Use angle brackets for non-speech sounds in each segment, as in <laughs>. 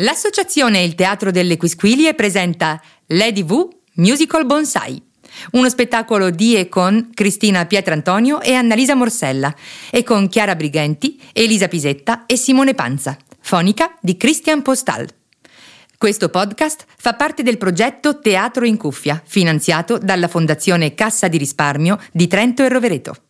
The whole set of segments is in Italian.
L'associazione Il Teatro delle Quisquilie presenta Lady V Musical Bonsai, uno spettacolo di e con Cristina Pietrantonio e Annalisa Morsella e con Chiara Brighenti, Elisa Pisetta e Simone Panza, fonica di Christian Postal. Questo podcast fa parte del progetto Teatro in Cuffia, finanziato dalla Fondazione Cassa di Risparmio di Trento e Rovereto.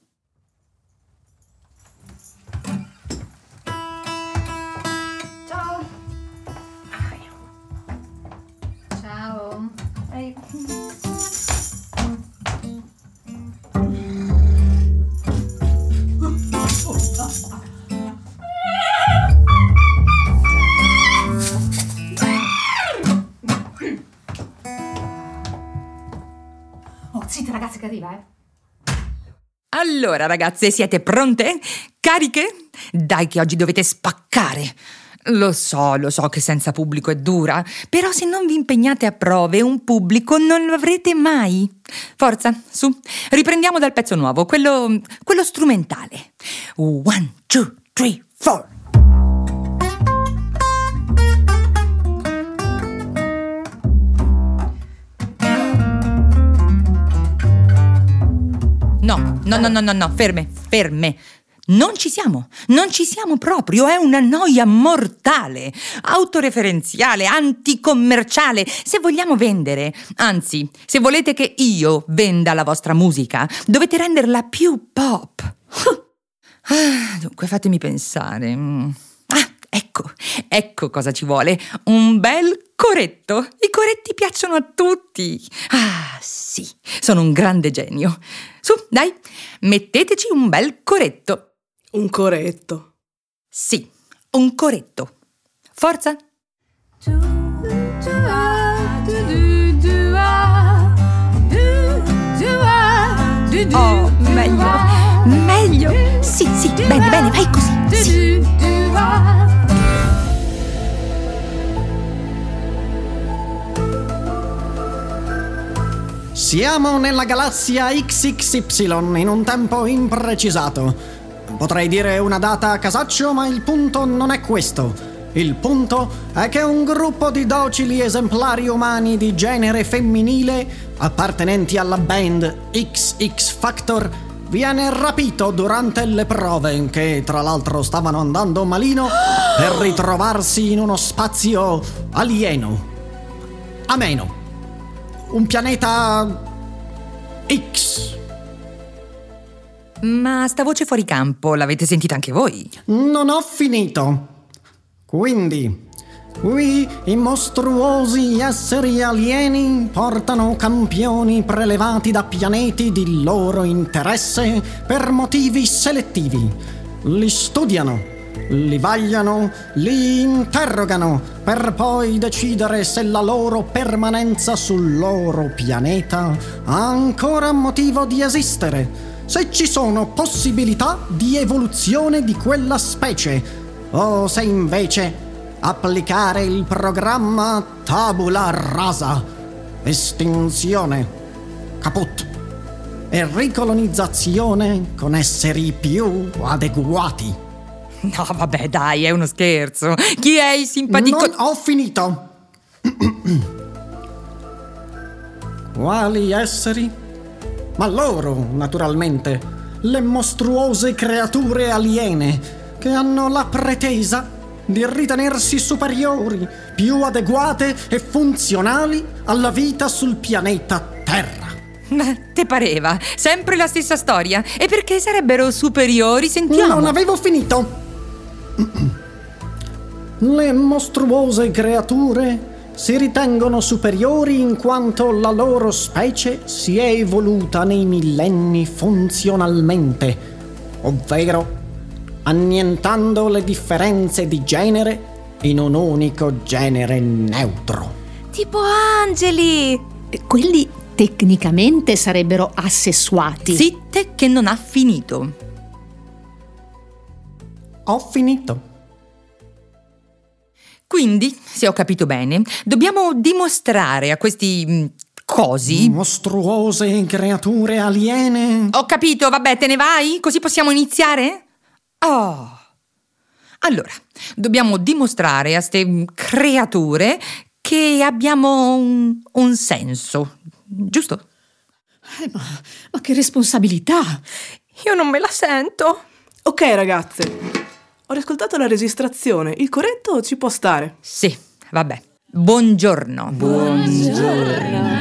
Zitta ragazzi che arriva, eh. Allora, ragazze, siete pronte? Cariche? Dai che oggi dovete spaccare. Lo so, lo so che senza pubblico è dura, però se non vi impegnate a prove un pubblico non lo avrete mai. Forza, su, riprendiamo dal pezzo nuovo, quello, quello strumentale. One, two, three, four. No, no, no, no, no, no, ferme, ferme. Non ci siamo, non ci siamo proprio, è una noia mortale, autoreferenziale, anticommerciale, se vogliamo vendere. Anzi, se volete che io venda la vostra musica, dovete renderla più pop. Ah, dunque, fatemi pensare. Ah, ecco, ecco cosa ci vuole. Un bel coretto. I coretti piacciono a tutti. Ah, sì, sono un grande genio. Su, dai, metteteci un bel coretto. Un coretto. Sì, un coretto. Forza. Oh, meglio, meglio. Sì, sì, bene, bene, vai così. Sì. Siamo nella galassia XXY in un tempo imprecisato. Potrei dire una data a casaccio, ma il punto non è questo. Il punto è che un gruppo di docili esemplari umani di genere femminile, appartenenti alla band XX Factor, viene rapito durante le prove, che tra l'altro stavano andando malino, per ritrovarsi in uno spazio alieno. Ameno. Un pianeta X. Ma sta voce fuori campo l'avete sentita anche voi? Non ho finito. Quindi, qui i mostruosi esseri alieni portano campioni prelevati da pianeti di loro interesse per motivi selettivi. Li studiano, li vagliano, li interrogano per poi decidere se la loro permanenza sul loro pianeta ha ancora motivo di esistere se ci sono possibilità di evoluzione di quella specie o se invece applicare il programma tabula rasa, estinzione, caput e ricolonizzazione con esseri più adeguati. <laughs> No, vabbè, dai, è uno scherzo. Chi è il simpatico? Non ho finito. Quali esseri? Ma loro, naturalmente, le mostruose creature aliene che hanno la pretesa di ritenersi superiori, più adeguate e funzionali alla vita sul pianeta Terra. Ma te pareva? Sempre la stessa storia? E perché sarebbero superiori? Sentiamo. Non avevo finito. <clears throat> Le mostruose creature si ritengono superiori in quanto la loro specie si è evoluta nei millenni funzionalmente, ovvero annientando le differenze di genere in un unico genere neutro. Tipo angeli. Quelli tecnicamente sarebbero assessuati. Zitte che non ha finito. Ho finito. Quindi, se ho capito bene, dobbiamo dimostrare a questi mm, cosi. Mostruose creature aliene. Ho capito, vabbè, te ne vai? Così possiamo iniziare? Oh. Allora, dobbiamo dimostrare a ste creature che abbiamo un, un senso, giusto? Eh, ma, ma che responsabilità! Io non me la sento. Ok ragazze, ho riascoltato la registrazione, il corretto ci può stare. Sì, vabbè. Buongiorno. Buongiorno.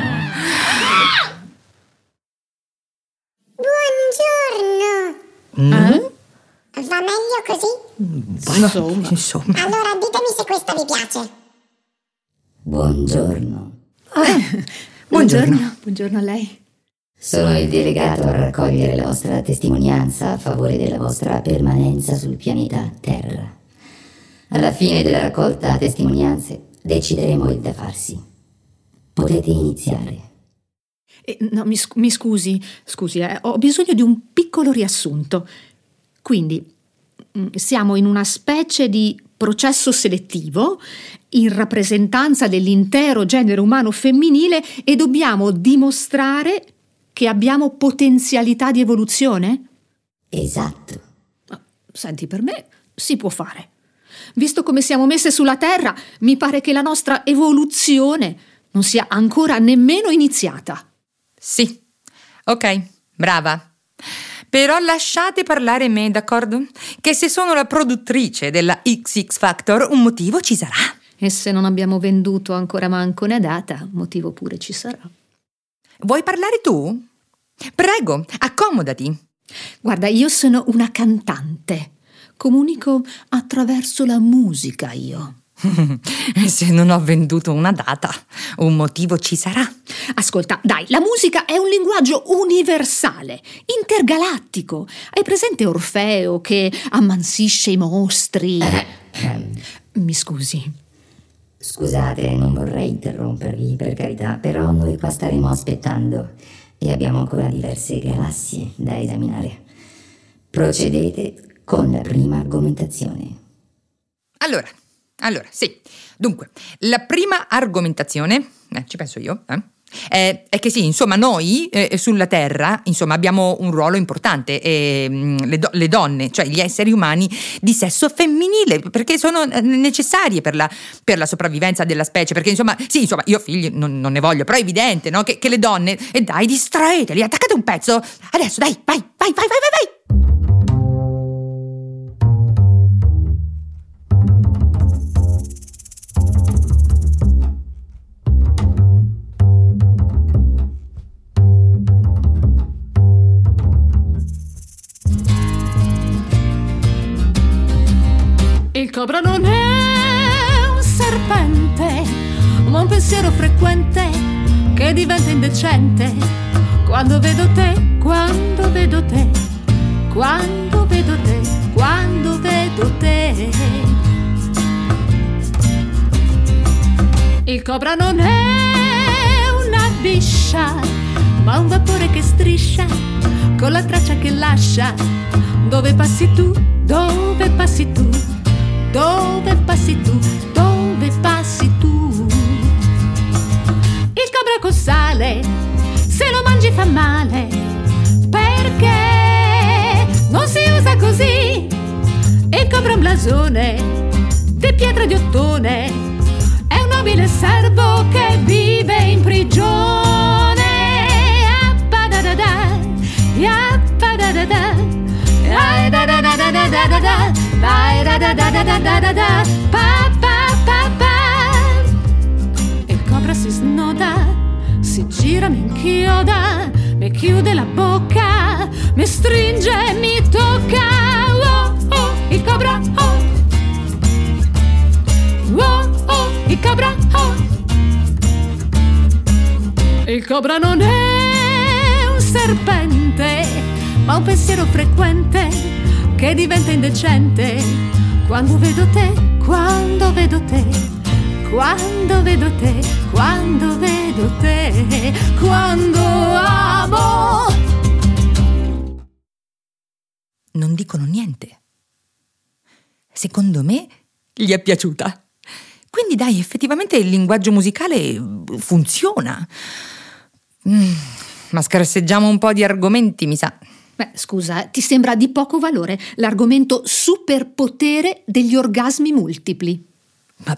Va meglio così? Insomma. Insomma. Allora ditemi se questa vi piace. Buongiorno, Buongiorno. Buongiorno a lei. Sono il delegato a raccogliere la vostra testimonianza a favore della vostra permanenza sul pianeta Terra. Alla fine della raccolta testimonianze decideremo il da farsi. Potete iniziare. Eh, no, mi, sc- mi scusi, scusi, eh, ho bisogno di un piccolo riassunto. Quindi, mm, siamo in una specie di processo selettivo in rappresentanza dell'intero genere umano femminile e dobbiamo dimostrare che abbiamo potenzialità di evoluzione? Esatto. Senti, per me si può fare. Visto come siamo messe sulla Terra, mi pare che la nostra evoluzione non sia ancora nemmeno iniziata. Sì. Ok, brava. Però lasciate parlare me, d'accordo? Che se sono la produttrice della XX Factor, un motivo ci sarà. E se non abbiamo venduto ancora manco una data, motivo pure ci sarà. Vuoi parlare tu? Prego, accomodati. Guarda, io sono una cantante. Comunico attraverso la musica io. <laughs> Se non ho venduto una data, un motivo ci sarà. Ascolta, dai, la musica è un linguaggio universale, intergalattico. Hai presente Orfeo che ammansisce i mostri? Mi scusi. Scusate, non vorrei interrompervi, per carità, però noi qua staremo aspettando e abbiamo ancora diverse galassie da esaminare. Procedete con la prima argomentazione. Allora, allora, sì. Dunque, la prima argomentazione, eh, ci penso io, eh, è, è che sì, insomma, noi eh, sulla Terra, insomma, abbiamo un ruolo importante, e, mm, le, do- le donne, cioè gli esseri umani di sesso femminile, perché sono eh, necessarie per la, per la sopravvivenza della specie, perché insomma, sì, insomma, io figli non, non ne voglio, però è evidente, no, che, che le donne, e dai, distraeteli, attaccate un pezzo, adesso, dai, vai, vai, vai, vai, vai, vai. Cobra non è un serpente, ma un pensiero frequente che diventa indecente. Quando vedo te, quando vedo te, quando vedo te, quando vedo te. Il cobra non è una biscia, ma un vapore che striscia con la traccia che lascia. Dove passi tu? Dove passi tu? Dove passi tu? Dove passi tu? Il cobra col sale, se lo mangi fa male, perché non si usa così. Il cobra un blasone di pietra di ottone, è un nobile servo che vive in prigione. Appadadada, appadadada. Ai da da da da da da da da, vai da da da da da da da da, pa pa pa pa. Il cobra si snoda, si gira, mi inchioda, mi chiude la bocca, mi stringe, mi tocca. Oh oh, il cobra, oh. Oh oh, il cobra, oh. Il cobra non è un serpente, ma un pensiero frequente che diventa indecente. Quando vedo te, quando vedo te, quando vedo te, quando vedo te, quando amo. Non dicono niente. Secondo me gli è piaciuta. Quindi dai, effettivamente il linguaggio musicale eh, funziona. Mm, ma scarseggiamo un po' di argomenti, mi sa. Beh, scusa, ti sembra di poco valore l'argomento superpotere degli orgasmi multipli? Ma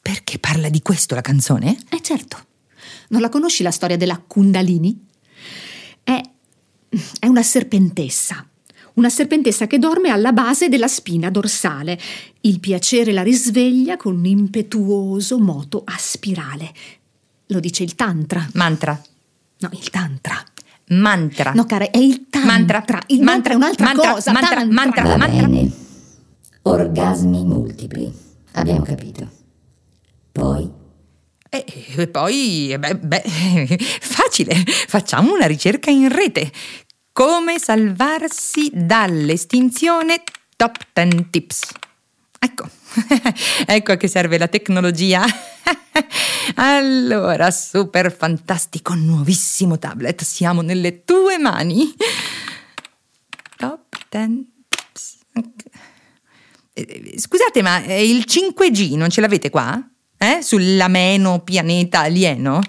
perché parla di questo la canzone? Eh certo. Non la conosci la storia della Kundalini? È, è una serpentessa. Una serpentessa che dorme alla base della spina dorsale. Il piacere la risveglia con un impetuoso moto a spirale. Lo dice il Tantra. Mantra. No, il Tantra. Mantra. No, cara, è il Tantra. Mantra. Il mantra, è un'altra mantra, cosa. mantra, mantra. Va mantra. bene. Orgasmi multipli. Abbiamo capito. Poi E, e poi, eh, beh, beh, <laughs> facile, facciamo una ricerca in rete. Come salvarsi dall'estinzione Top 10 Tips. Ecco, <laughs> ecco a che serve la tecnologia. <laughs> allora, super fantastico, nuovissimo tablet, siamo nelle tue mani. Top 10 Tips. Eh, Scusate, ma eh, il 5G non ce l'avete qua? Eh? Sull'ameno pianeta alieno?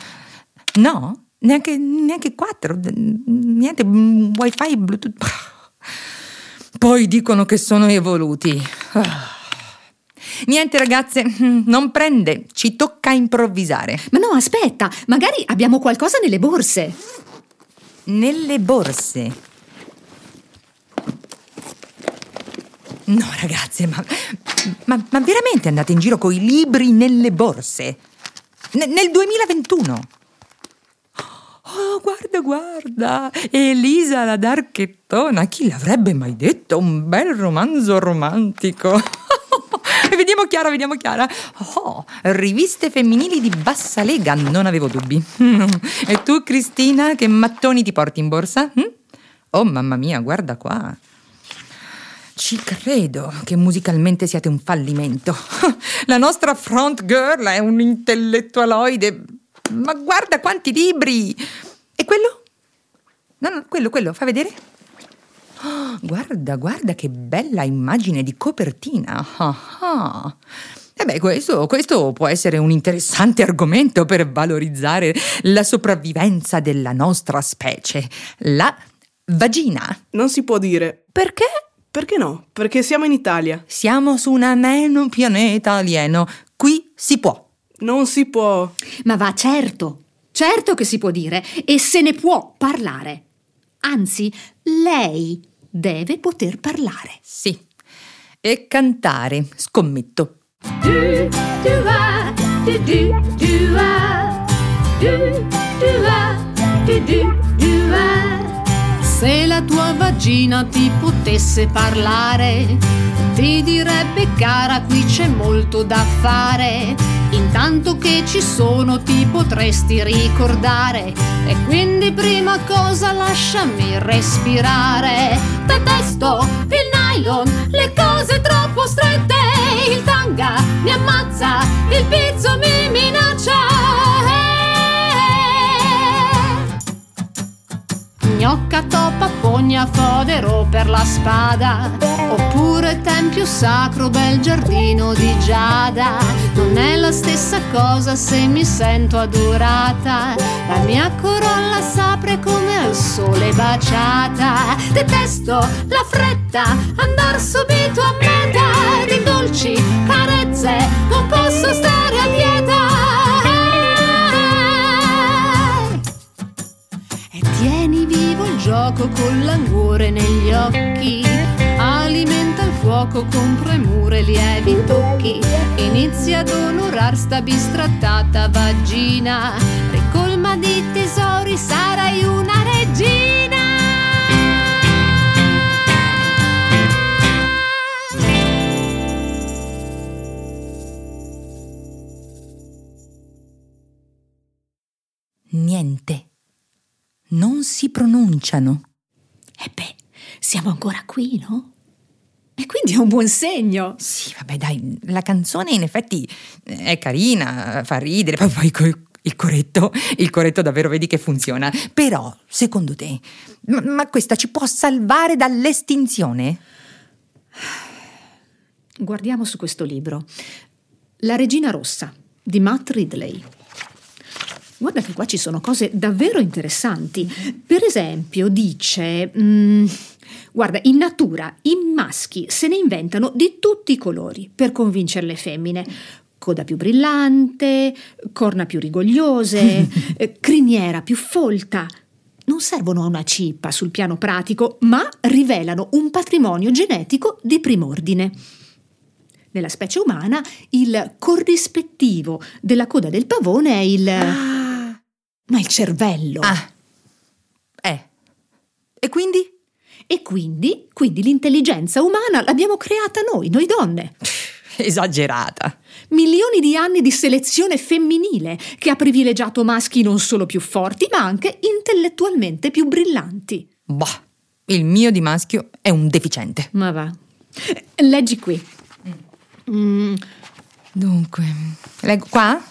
No? Neanche, neanche 4? Niente, mm, wifi, bluetooth? Poi dicono che sono evoluti. Niente ragazze, <laughs> non prende, ci tocca improvvisare. Ma no, aspetta, magari abbiamo qualcosa nelle borse. Nelle borse. No, ragazze, ma, ma, ma veramente andate in giro con i libri nelle borse? Ne- nel 2021? Oh, guarda, guarda, Elisa la Darchettona, chi l'avrebbe mai detto? Un bel romanzo romantico. <laughs> vediamo Chiara, vediamo Chiara. Oh, riviste femminili di bassa lega, non avevo dubbi. <laughs> E tu, Cristina, che mattoni ti porti in borsa? hm? Oh, mamma mia, guarda qua. Ci credo che musicalmente siate un fallimento. <laughs> La nostra front girl è un intellettualoide. Ma guarda quanti libri! E quello? No, no, quello, quello, fa vedere. Oh, <gasps> guarda, guarda che bella immagine di copertina. Ah, ah. E beh, questo, questo può essere un interessante argomento per valorizzare la sopravvivenza della nostra specie. La vagina. Non si può dire. Perché? Perché no? Perché siamo in Italia. Siamo su un ameno pianeta alieno. Qui si può. Non si può. Ma va, certo, certo che si può dire e se ne può parlare. Anzi, lei deve poter parlare. Sì. E cantare, scommetto. Do do ah, do do do ah, do do ah, do do do ah. Se la tua vagina ti potesse parlare, ti direbbe cara qui c'è molto da fare. Intanto che ci sono ti potresti ricordare e quindi prima cosa lasciami respirare. Detesto il nylon, le cose troppo strette, il tanga mi ammazza, il pizzo mi minaccia. Gnocca, toppa, pogna, fodero per la spada. Oppure tempio sacro, bel giardino di giada. Non è la stessa cosa se mi sento adorata. La mia corolla s'apre come al sole baciata. Detesto la fretta, andar subito a meta. Di dolci carezze, non posso stare gioco con languore negli occhi. Alimenta il fuoco con premure lievi tocchi. Inizia ad onorar sta bistrattata vagina. Ricolma di tesori, sarai una regina. Niente. Non si pronunciano. E beh, siamo ancora qui, no? E quindi è un buon segno. Sì, vabbè, dai, la canzone in effetti è carina, fa ridere, <laughs> poi, poi il corretto, il corretto davvero vedi che funziona. Però, secondo te, ma, ma questa ci può salvare dall'estinzione? Guardiamo su questo libro. La regina rossa di Matt Ridley. Guarda che qua ci sono cose davvero interessanti. Per esempio, dice. mm, guarda, in natura i maschi se ne inventano di tutti i colori per convincere le femmine. Coda più brillante, corna più rigogliose, <laughs> eh, criniera più folta. Non servono a una cippa sul piano pratico, ma rivelano un patrimonio genetico di prim'ordine. Nella specie umana il corrispettivo della coda del pavone è il... Ma il cervello. Ah. Eh. E quindi? E quindi, quindi l'intelligenza umana l'abbiamo creata noi, noi donne. <laughs> Esagerata. Milioni di anni di selezione femminile che ha privilegiato maschi non solo più forti, ma anche intellettualmente più brillanti. Bah, il mio di maschio è un deficiente. Ma va. Leggi qui. Mm, Dunque, leggo qua?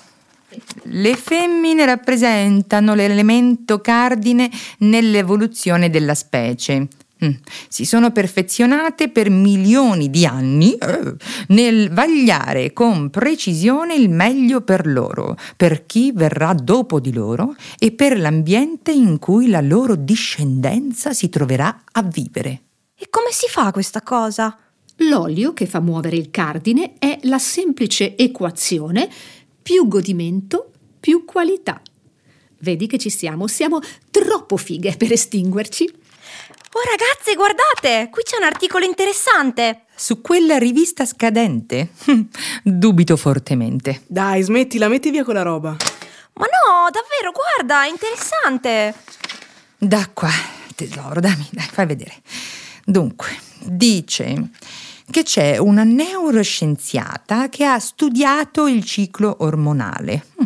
Le femmine rappresentano l'elemento cardine nell'evoluzione della specie. Mm. Si sono perfezionate per milioni di anni eh, nel vagliare con precisione il meglio per loro, per chi verrà dopo di loro e per l'ambiente in cui la loro discendenza si troverà a vivere. E come si fa questa cosa? L'olio che fa muovere il cardine è la semplice equazione più godimento più qualità. Vedi che ci siamo, siamo troppo fighe per estinguerci. Oh ragazze, guardate! Qui c'è un articolo interessante. Su quella rivista scadente? <laughs> Dubito fortemente. Dai, smettila, metti via quella roba. Ma no, davvero, guarda, è interessante. Da qua, tesoro, dammi, dai, fai vedere. Dunque, dice che c'è una neuroscienziata che ha studiato il ciclo ormonale. Hm.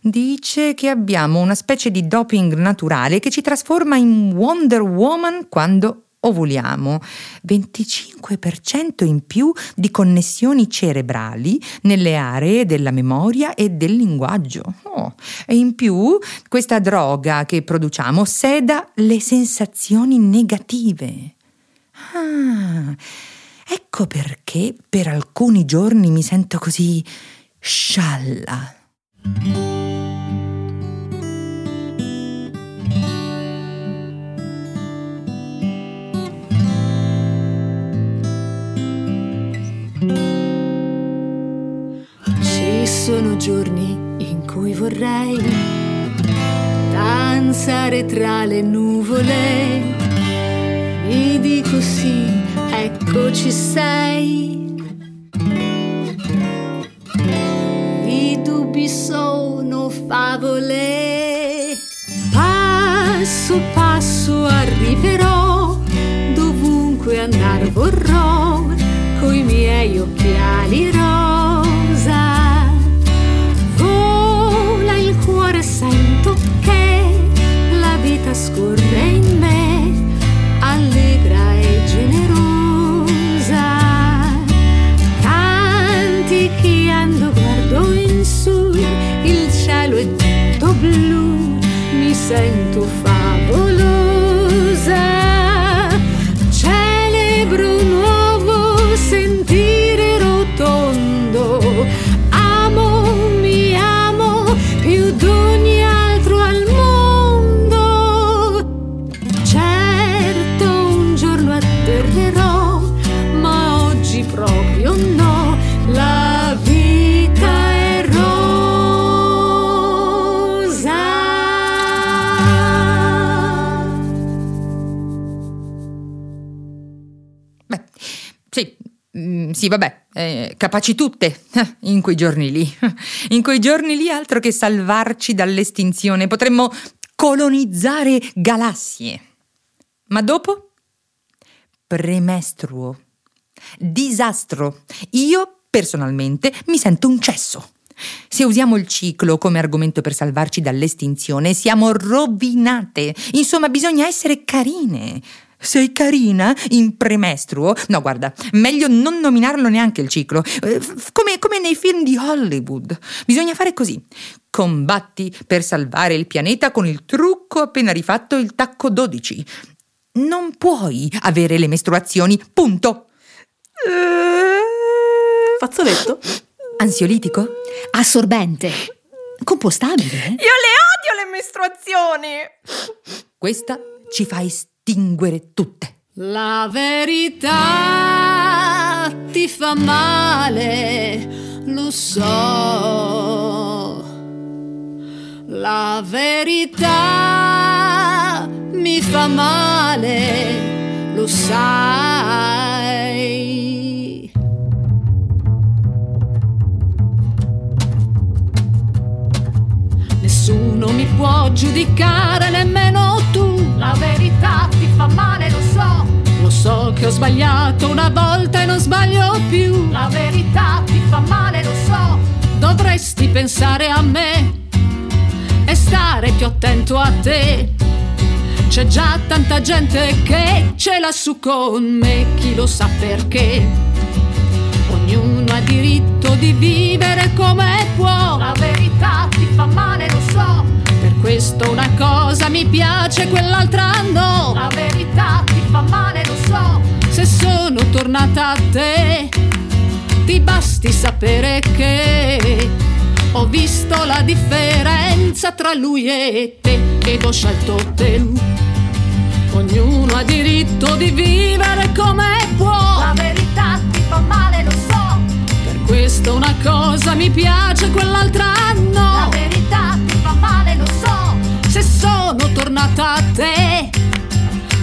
Dice che abbiamo una specie di doping naturale che ci trasforma in Wonder Woman quando ovuliamo. 25% in più di connessioni cerebrali nelle aree della memoria e del linguaggio. Oh, E in più questa droga che produciamo seda le sensazioni negative. Ah, ecco perché per alcuni giorni mi sento così scialla. Ci sono giorni in cui vorrei danzare tra le nuvole. Mi dico sì, ecco ci sei. I dubbi sono favole. Passo passo arriverò, dovunque andar vorrò, coi miei occhiali rosa. Vola il cuore, sento che la vita scorre sento sì, vabbè, eh, capaci tutte <laughs> in quei giorni lì. <laughs> In quei giorni lì altro che salvarci dall'estinzione, potremmo colonizzare galassie. Ma dopo? Premestruo. Disastro. Io, personalmente, mi sento un cesso. Se usiamo il ciclo come argomento per salvarci dall'estinzione, siamo rovinate. Insomma, bisogna essere carine. Sei carina in premestruo? No, guarda, meglio non nominarlo neanche il ciclo. Eh, come, come nei film di Hollywood. Bisogna fare così. Combatti per salvare il pianeta con il trucco appena rifatto il tacco 12. Non puoi avere le mestruazioni, punto. Fazzoletto? Ansiolitico? Assorbente. Compostabile. Io le odio le mestruazioni. Questa ci fa estinguere tutte. La verità ti fa male, lo so. La verità mi fa male, lo sai. Nessuno mi può giudicare, nemmeno tu. La verità ti fa male, lo so. Lo so che ho sbagliato una volta e non sbaglio più. La verità ti fa male, lo so. Dovresti pensare a me e stare più attento a te. C'è già tanta gente che ce l'ha su con me, chi lo sa perché. Ognuno ha diritto di vivere come può. La verità ti fa male, lo so. Per questo una cosa mi piace, quell'altra no. La verità ti fa male, lo so. Se sono tornata a te, ti basti sapere che ho visto la differenza tra lui e te ed ho scelto te. Ognuno ha diritto di vivere come può. La verità ti fa male, lo so. Per questo una cosa mi piace, quell'altra no. La verità ti tornata a te,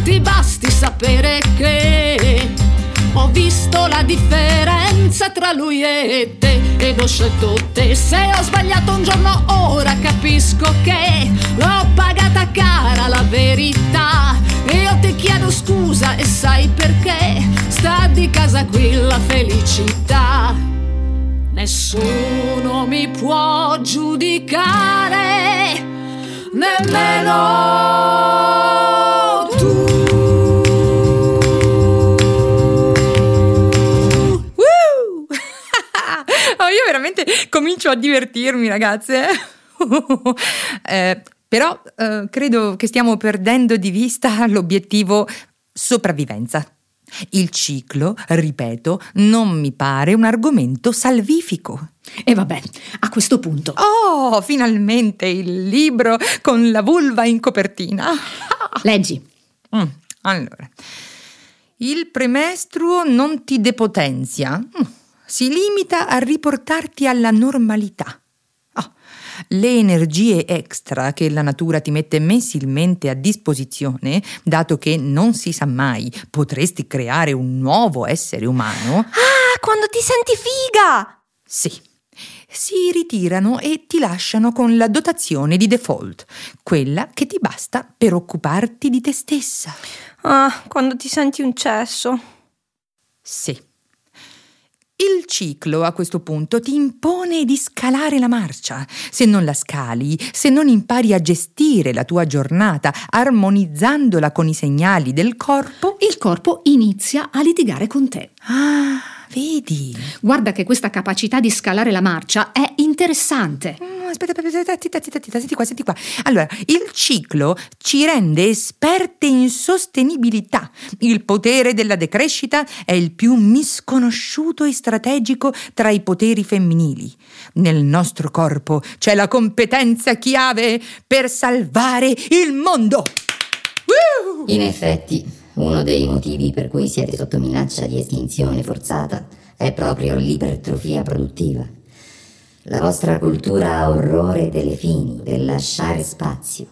ti basti sapere che ho visto la differenza tra lui e te ed ho scelto te. Se ho sbagliato un giorno, ora capisco che l'ho pagata cara la verità. Io ti chiedo scusa e sai perché sta di casa qui la felicità. Nessuno mi può giudicare, nemmeno tu. <laughs> Oh, io veramente comincio a divertirmi, ragazze. <laughs> Eh, però eh, credo che stiamo perdendo di vista l'obiettivo sopravvivenza. Il ciclo, ripeto, non mi pare un argomento salvifico. E vabbè, a questo punto. Oh, finalmente il libro con la vulva in copertina. <laughs> Leggi. Mm, allora, il premestruo non ti depotenzia, mm, si limita a riportarti alla normalità. Le energie extra che la natura ti mette mensilmente a disposizione, dato che non si sa mai, potresti creare un nuovo essere umano, Ah, quando ti senti figa! sì, si ritirano e ti lasciano con la dotazione di default, quella che ti basta per occuparti di te stessa. Ah, quando ti senti un cesso. Sì. Il ciclo a questo punto ti impone di scalare la marcia. Se non la scali, se non impari a gestire la tua giornata armonizzandola con i segnali del corpo, Il corpo inizia a litigare con te. ah, vedi. Guarda che questa capacità di scalare la marcia è interessante. Mm, Aspetta, aspetta, aspetta, senti qua, senti qua. Allora, il ciclo ci rende esperte in sostenibilità. Il potere della decrescita è il più misconosciuto e strategico tra i poteri femminili. Nel nostro corpo c'è la competenza chiave per salvare il mondo. Woo! In effetti, uno dei motivi per cui siete sotto minaccia di estinzione forzata è proprio l'ipertrofia produttiva. La vostra cultura ha orrore delle fini, del lasciare spazio.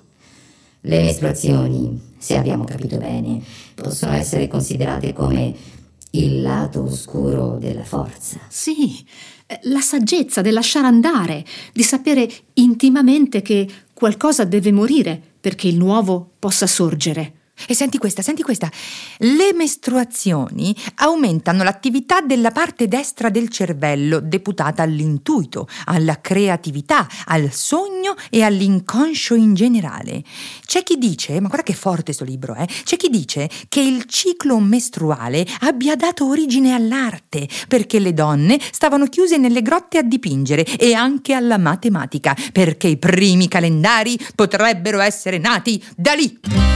Le mestruazioni, se abbiamo capito bene, possono essere considerate come il lato oscuro della forza. Sì, eh, la saggezza del lasciare andare, di sapere intimamente che qualcosa deve morire perché il nuovo possa sorgere. E senti questa, senti questa. Le mestruazioni aumentano l'attività della parte destra del cervello deputata all'intuito, alla creatività, al sogno e all'inconscio in generale. C'è chi dice, ma guarda che forte sto libro, eh? C'è chi dice che il ciclo mestruale abbia dato origine all'arte, perché le donne stavano chiuse nelle grotte a dipingere e anche alla matematica, perché i primi calendari potrebbero essere nati da lì.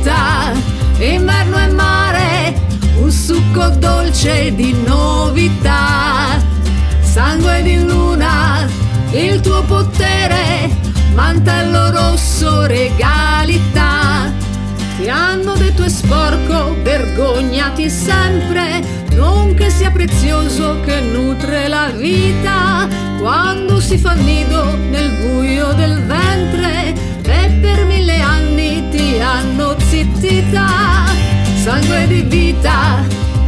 Vita, inverno e mare, un succo dolce di novità. Sangue di luna, il tuo potere, mantello rosso, regalità. Ti hanno detto è sporco, vergognati sempre, non che sia prezioso che nutre la vita quando si fa nido nel buio del ventre ti hanno zittita. Sangue di vita,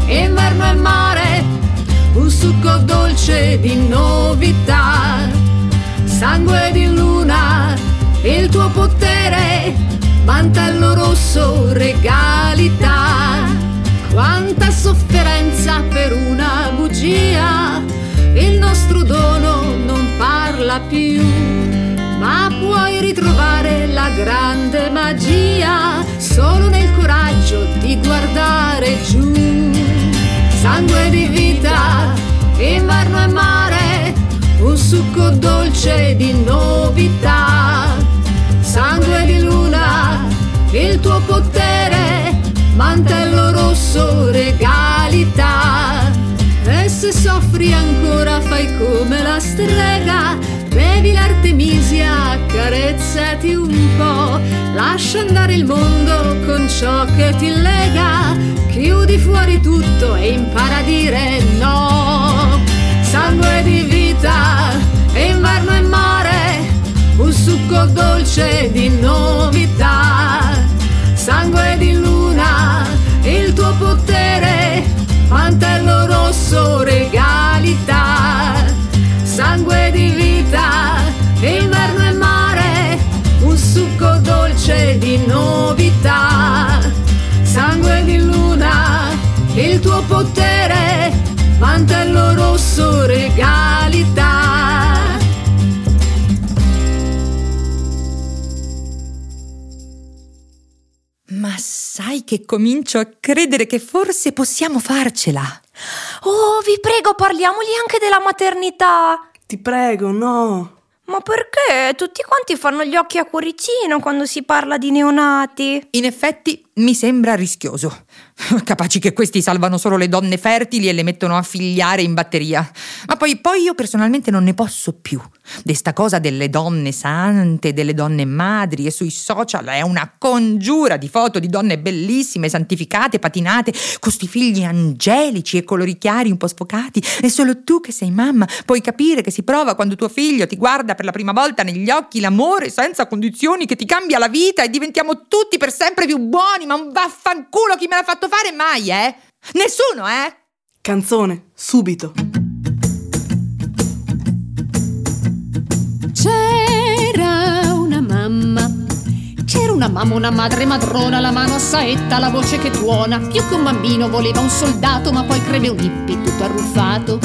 inverno e mare, un succo dolce di novità. Sangue di luna, il tuo potere, mantello rosso, regalità. Quanta sofferenza per una bugia, il nostro dono non parla più, ma puoi la grande magia solo nel coraggio di guardare giù. Sangue di vita, inverno e mare, un succo dolce di novità. Sangue di luna, il tuo potere, mantello rosso, regalità. E se soffri ancora fai come la strega, bevi l'artemisia, accarezzati un po', lascia andare il mondo con ciò che ti lega, chiudi fuori tutto e impara a dire no. Sangue di vita, inverno e mare, un succo dolce di novità. Sangue di luna, il tuo potere, mantello rosso, regalità. Sangue di vita, che comincio a credere che forse possiamo farcela. Oh, vi prego, parliamogli anche della maternità. Ti prego, no. Ma perché? Tutti quanti fanno gli occhi a cuoricino quando si parla di neonati. In effetti mi sembra rischioso. Capaci che questi salvano solo le donne fertili e le mettono a figliare in batteria. Ma poi, poi io personalmente non ne posso più. De sta cosa delle donne sante, delle donne madri e sui social è una congiura di foto di donne bellissime, santificate, patinate, con sti figli angelici e colori chiari un po' sfocati. E solo tu che sei mamma puoi capire che si prova quando tuo figlio ti guarda per la prima volta negli occhi l'amore senza condizioni che ti cambia la vita e diventiamo tutti per sempre più buoni, ma un vaffanculo chi me l'ha fatto fare mai, eh? Nessuno, eh? Canzone, subito. Una mamma, una madre madrona, la mano a saetta, la voce che tuona. Più che un bambino voleva un soldato, ma poi crede un hippie tutto arruffato.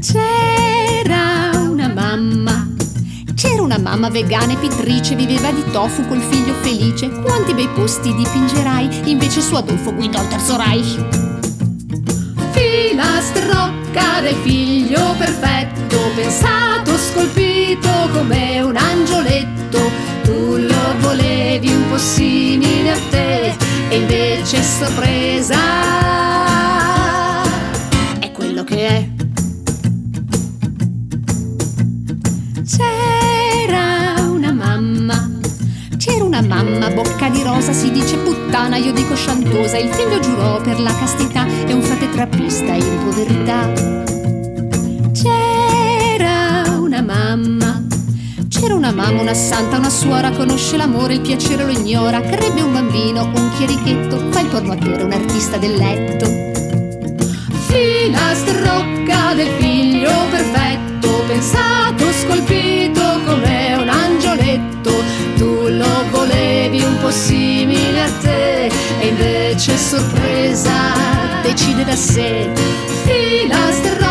C'era una mamma. C'era una mamma vegana e pittrice, viveva di tofu col figlio felice. Quanti bei posti dipingerai, invece su Adolfo guidò il terzo Reich. Filastrocca del figlio perfetto, pensato, scolpito come un angioletto. Tu lo volevi un po' simile a te, e invece sorpresa è quello che è. C'era una mamma. C'era una mamma, bocca di rosa, si dice puttana, io dico sciantosa. Il figlio giurò per la castità e un frate trappista in povertà. C'era una mamma, una santa, una suora, conosce l'amore, il piacere lo ignora. Crebbe un bambino, un chierichetto, fa il pornoattore, un artista del letto. Filastrocca del figlio perfetto, pensato, scolpito come un angioletto. Tu lo volevi un po' simile a te, e invece sorpresa decide da sé. Filastrocca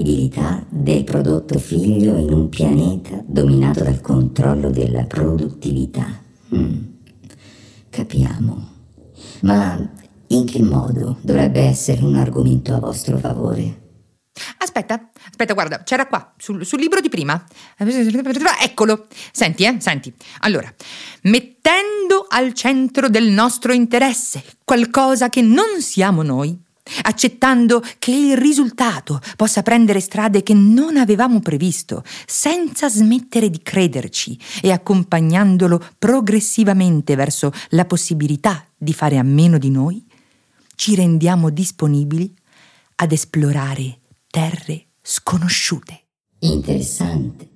Imprevedibilità del prodotto figlio in un pianeta dominato dal controllo della produttività. Mm. Capiamo. Ma in che modo dovrebbe essere un argomento a vostro favore? Aspetta, aspetta, guarda, c'era qua, sul, sul libro di prima. Eccolo. Senti, eh, senti. Allora, mettendo al centro del nostro interesse qualcosa che non siamo noi, accettando che il risultato possa prendere strade che non avevamo previsto, senza smettere di crederci e accompagnandolo progressivamente verso la possibilità di fare a meno di noi, ci rendiamo disponibili ad esplorare terre sconosciute. Interessante.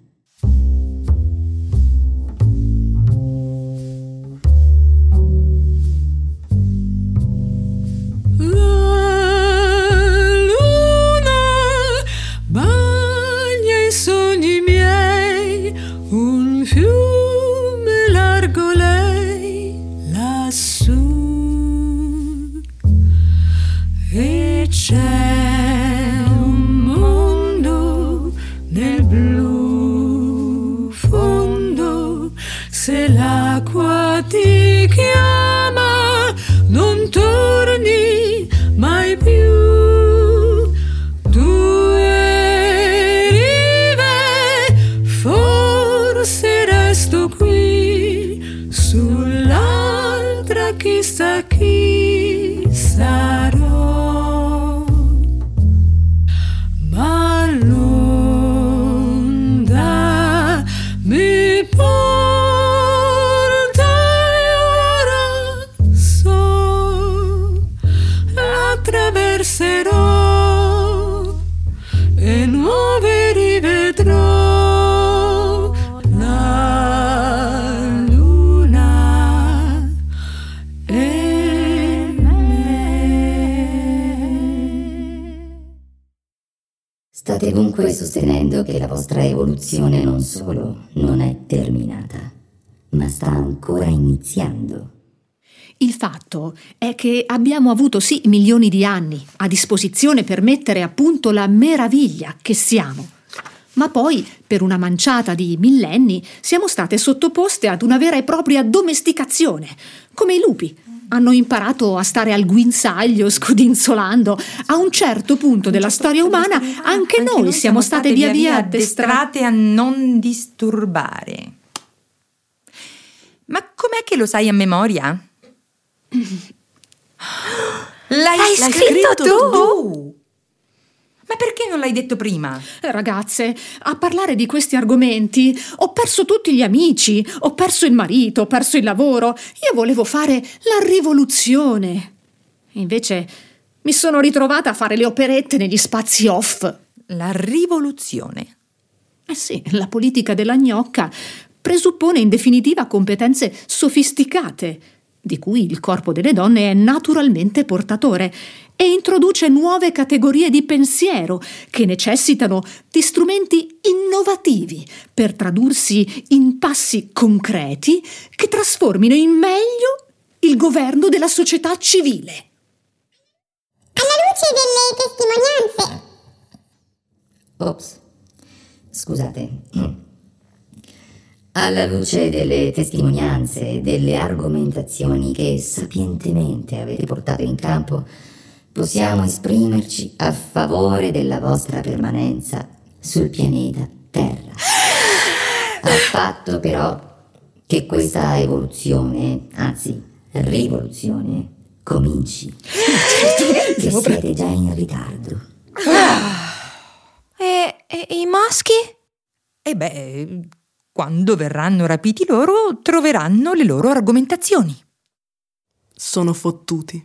Un fiume largo lei lassù. E c'è evoluzione non solo non è terminata, ma sta ancora iniziando. Il fatto è che abbiamo avuto sì milioni di anni a disposizione per mettere a punto la meraviglia che siamo. Ma poi, per una manciata di millenni, siamo state sottoposte ad una vera e propria domesticazione, come i lupi. Hanno imparato a stare al guinzaglio <laughs> scodinzolando. A un certo punto della storia umana anche, noi siamo state via via addestrate. a non disturbare. Ma com'è che lo sai a memoria? <gasps> L'hai scritto tu? Ma perché non l'hai detto prima? Eh, Ragazze, a parlare di questi argomenti ho perso tutti gli amici, ho perso il marito, ho perso il lavoro. Io volevo fare la rivoluzione. Invece mi sono ritrovata a fare le operette negli spazi off. La rivoluzione. Eh sì, la politica della gnocca presuppone in definitiva competenze sofisticate, di cui il corpo delle donne è naturalmente portatore, e introduce nuove categorie di pensiero che necessitano di strumenti innovativi per tradursi in passi concreti che trasformino in meglio il governo della società civile. Alla luce delle testimonianze. Ops. Scusate. Alla luce delle testimonianze e delle argomentazioni che sapientemente avete portato in campo, possiamo esprimerci a favore della vostra permanenza sul pianeta Terra. <gasps> A patto però che questa evoluzione, anzi rivoluzione, cominci. Che siete già in ritardo. E, e i maschi? E beh, quando verranno rapiti loro, troveranno le loro argomentazioni. Sono fottuti.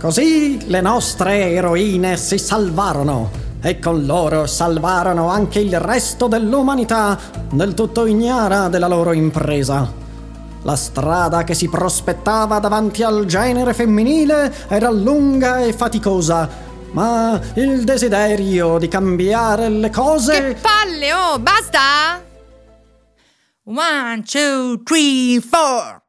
Così le nostre eroine si salvarono e con loro salvarono anche il resto dell'umanità, del tutto ignara della loro impresa. La strada che si prospettava davanti al genere femminile era lunga e faticosa, ma il desiderio di cambiare le cose... Che palle, oh, basta! One, two, three, four.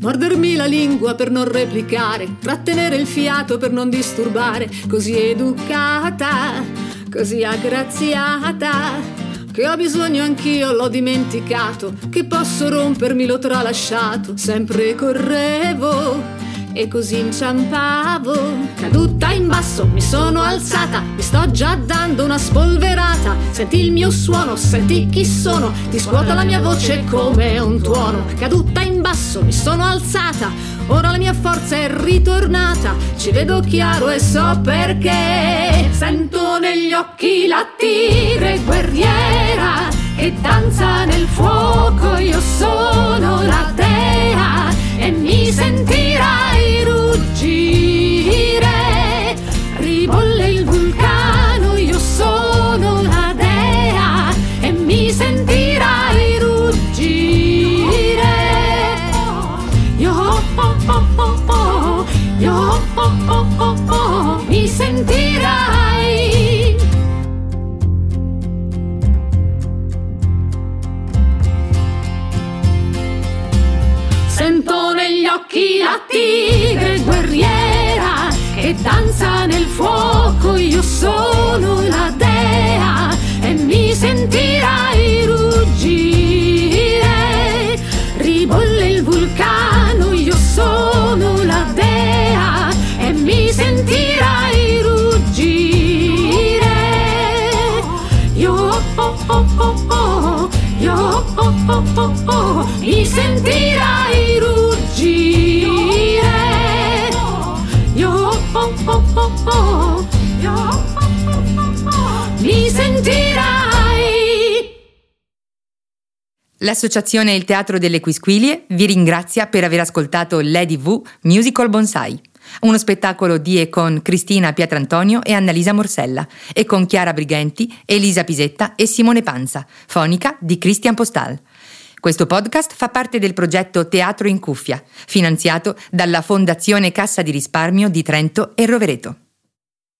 Mordermi la lingua per non replicare, trattenere il fiato per non disturbare, così educata, così aggraziata. Che ho bisogno anch'io, l'ho dimenticato, che posso rompermi, l'ho tralasciato, sempre correvo e così inciampavo. Caduta in basso, mi sono alzata, mi sto già dando una spolverata. Senti il mio suono, senti chi sono, ti scuota la mia voce come un tuono. Caduta in basso, mi sono alzata, ora la mia forza è ritornata. Ci vedo chiaro e so perché. Sento negli occhi la tigre guerriera che danza nel fuoco, io sono la dea e mi sentirai sentirai. Sento negli occhi la tigre guerriera che danza nel fuoco, io sono la dea oh mi sentirai ruggire. Io oh oh oh oh, io oh oh oh oh, mi sentirai. L'associazione Il Teatro delle Quisquilie vi ringrazia per aver ascoltato Lady V Musical Bonsai, uno spettacolo di e con Cristina Pietrantonio e Annalisa Morsella e con Chiara Brighenti, Elisa Pisetta e Simone Panza, fonica di Christian Postal. Questo podcast fa parte del progetto Teatro in Cuffia, finanziato dalla Fondazione Cassa di Risparmio di Trento e Rovereto.